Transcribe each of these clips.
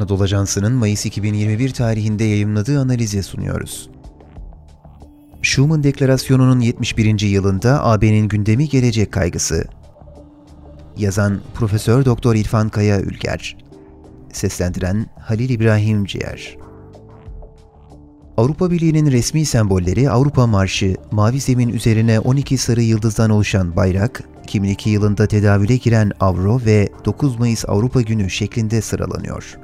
Anadolu Ajansı'nın Mayıs 2021 tarihinde yayımladığı analize sunuyoruz. Schuman Deklarasyonu'nun 71. yılında AB'nin gündemi gelecek kaygısı. Yazan Profesör Doktor İrfan Kaya Ülger. Seslendiren Halil İbrahim Ciğer. Avrupa Birliği'nin resmi sembolleri Avrupa Marşı, mavi zemin üzerine 12 sarı yıldızdan oluşan bayrak, 2002 yılında tedavüle giren avro ve 9 Mayıs Avrupa Günü şeklinde sıralanıyor.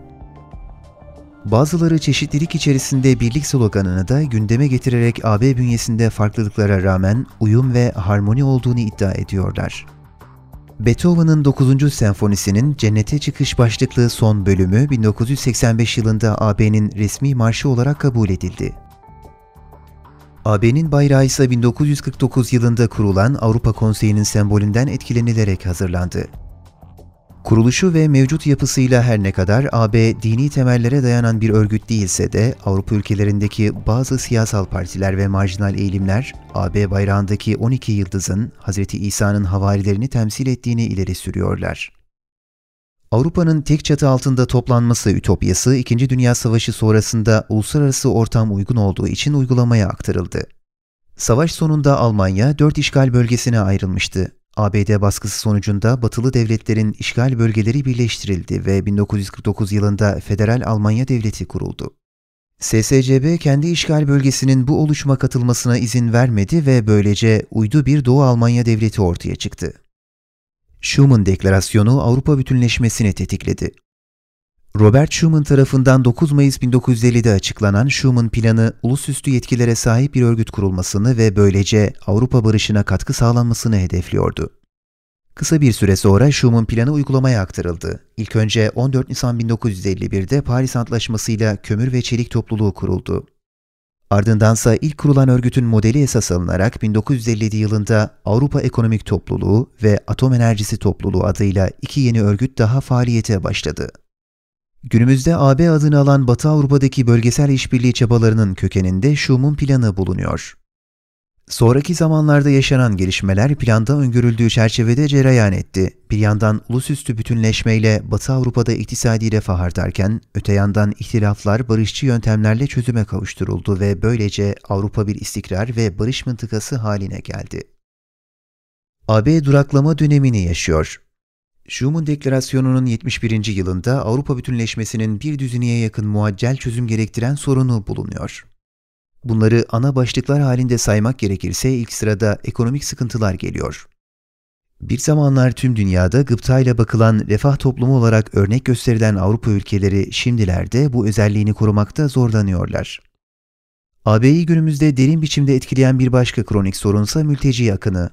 Bazıları çeşitlilik içerisinde birlik sloganını da gündeme getirerek AB bünyesinde farklılıklara rağmen uyum ve harmoni olduğunu iddia ediyorlar. Beethoven'ın 9. senfonisinin Cennete Çıkış başlıklı son bölümü 1985 yılında AB'nin resmi marşı olarak kabul edildi. AB'nin bayrağı ise 1949 yılında kurulan Avrupa Konseyi'nin sembolünden etkilenilerek hazırlandı. Kuruluşu ve mevcut yapısıyla her ne kadar AB dini temellere dayanan bir örgüt değilse de Avrupa ülkelerindeki bazı siyasal partiler ve marjinal eğilimler AB bayrağındaki 12 yıldızın Hz. İsa'nın havarilerini temsil ettiğini ileri sürüyorlar. Avrupa'nın tek çatı altında toplanması ütopyası 2. Dünya Savaşı sonrasında uluslararası ortam uygun olduğu için uygulamaya aktarıldı. Savaş sonunda Almanya dört işgal bölgesine ayrılmıştı. ABD baskısı sonucunda batılı devletlerin işgal bölgeleri birleştirildi ve 1949 yılında Federal Almanya Devleti kuruldu. SSCB kendi işgal bölgesinin bu oluşuma katılmasına izin vermedi ve böylece uydu bir Doğu Almanya Devleti ortaya çıktı. Schuman Deklarasyonu Avrupa bütünleşmesini tetikledi. Robert Schuman tarafından 9 Mayıs 1950'de açıklanan Schuman Planı, ulusüstü yetkilere sahip bir örgüt kurulmasını ve böylece Avrupa barışına katkı sağlanmasını hedefliyordu. Kısa bir süre sonra Schuman Planı uygulamaya aktarıldı. İlk önce 14 Nisan 1951'de Paris Antlaşması'yla kömür ve çelik topluluğu kuruldu. Ardındansa ilk kurulan örgütün modeli esas alınarak 1957 yılında Avrupa Ekonomik Topluluğu ve Atom Enerjisi Topluluğu adıyla iki yeni örgüt daha faaliyete başladı. Günümüzde AB adını alan Batı Avrupa'daki bölgesel işbirliği çabalarının kökeninde Schum'un planı bulunuyor. Sonraki zamanlarda yaşanan gelişmeler planda öngörüldüğü çerçevede cereyan etti. Bir yandan ulusüstü bütünleşmeyle Batı Avrupa'da iktisadi refah artarken, öte yandan ihtilaflar barışçı yöntemlerle çözüme kavuşturuldu ve böylece Avrupa bir istikrar ve barış mıntıkası haline geldi. AB duraklama dönemini yaşıyor. Schuman Deklarasyonu'nun 71. yılında Avrupa bütünleşmesinin bir düzineye yakın muaccel çözüm gerektiren sorunu bulunuyor. Bunları ana başlıklar halinde saymak gerekirse ilk sırada ekonomik sıkıntılar geliyor. Bir zamanlar tüm dünyada gıptayla bakılan refah toplumu olarak örnek gösterilen Avrupa ülkeleri şimdilerde bu özelliğini korumakta zorlanıyorlar. AB'yi günümüzde derin biçimde etkileyen bir başka kronik sorunsa mülteci akını.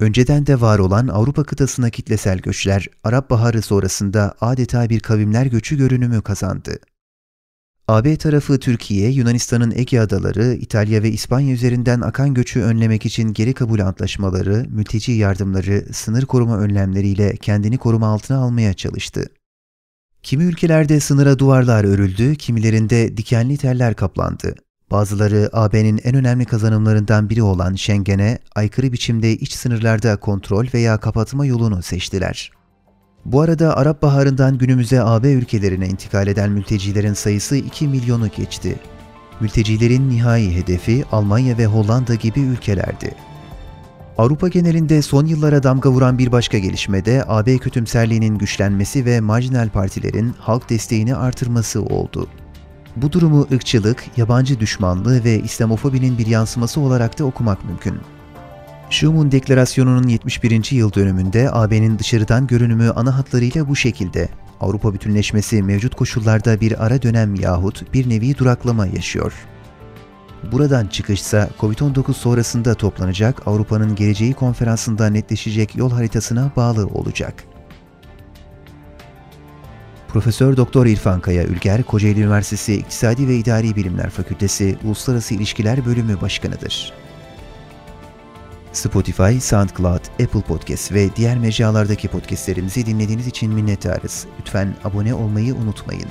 Önceden de var olan Avrupa kıtasına kitlesel göçler, Arap Baharı sonrasında adeta bir kavimler göçü görünümü kazandı. AB tarafı Türkiye, Yunanistan'ın Ege Adaları, İtalya ve İspanya üzerinden akan göçü önlemek için geri kabul antlaşmaları, mülteci yardımları, sınır koruma önlemleriyle kendini koruma altına almaya çalıştı. Kimi ülkelerde sınıra duvarlar örüldü, kimilerinde dikenli teller kaplandı. Bazıları AB'nin en önemli kazanımlarından biri olan Schengen'e aykırı biçimde iç sınırlarda kontrol veya kapatma yolunu seçtiler. Bu arada Arap Baharı'ndan günümüze AB ülkelerine intikal eden mültecilerin sayısı 2 milyonu geçti. Mültecilerin nihai hedefi Almanya ve Hollanda gibi ülkelerdi. Avrupa genelinde son yıllara damga vuran bir başka gelişme de AB kötümserliğinin güçlenmesi ve marjinal partilerin halk desteğini artırması oldu. Bu durumu ırkçılık, yabancı düşmanlığı ve İslamofobinin bir yansıması olarak da okumak mümkün. Schuman Deklarasyonu'nun 71. yıl dönümünde AB'nin dışarıdan görünümü ana hatlarıyla bu şekilde. Avrupa bütünleşmesi mevcut koşullarda bir ara dönem yahut bir nevi duraklama yaşıyor. Buradan çıkışsa COVID-19 sonrasında toplanacak Avrupa'nın geleceği konferansında netleşecek yol haritasına bağlı olacak. Profesör Doktor İrfan Kaya Ülger, Kocaeli Üniversitesi İktisadi ve İdari Bilimler Fakültesi Uluslararası İlişkiler Bölümü Başkanıdır. Spotify, SoundCloud, Apple Podcast ve diğer mecralardaki podcastlerimizi dinlediğiniz için minnettarız. Lütfen abone olmayı unutmayın.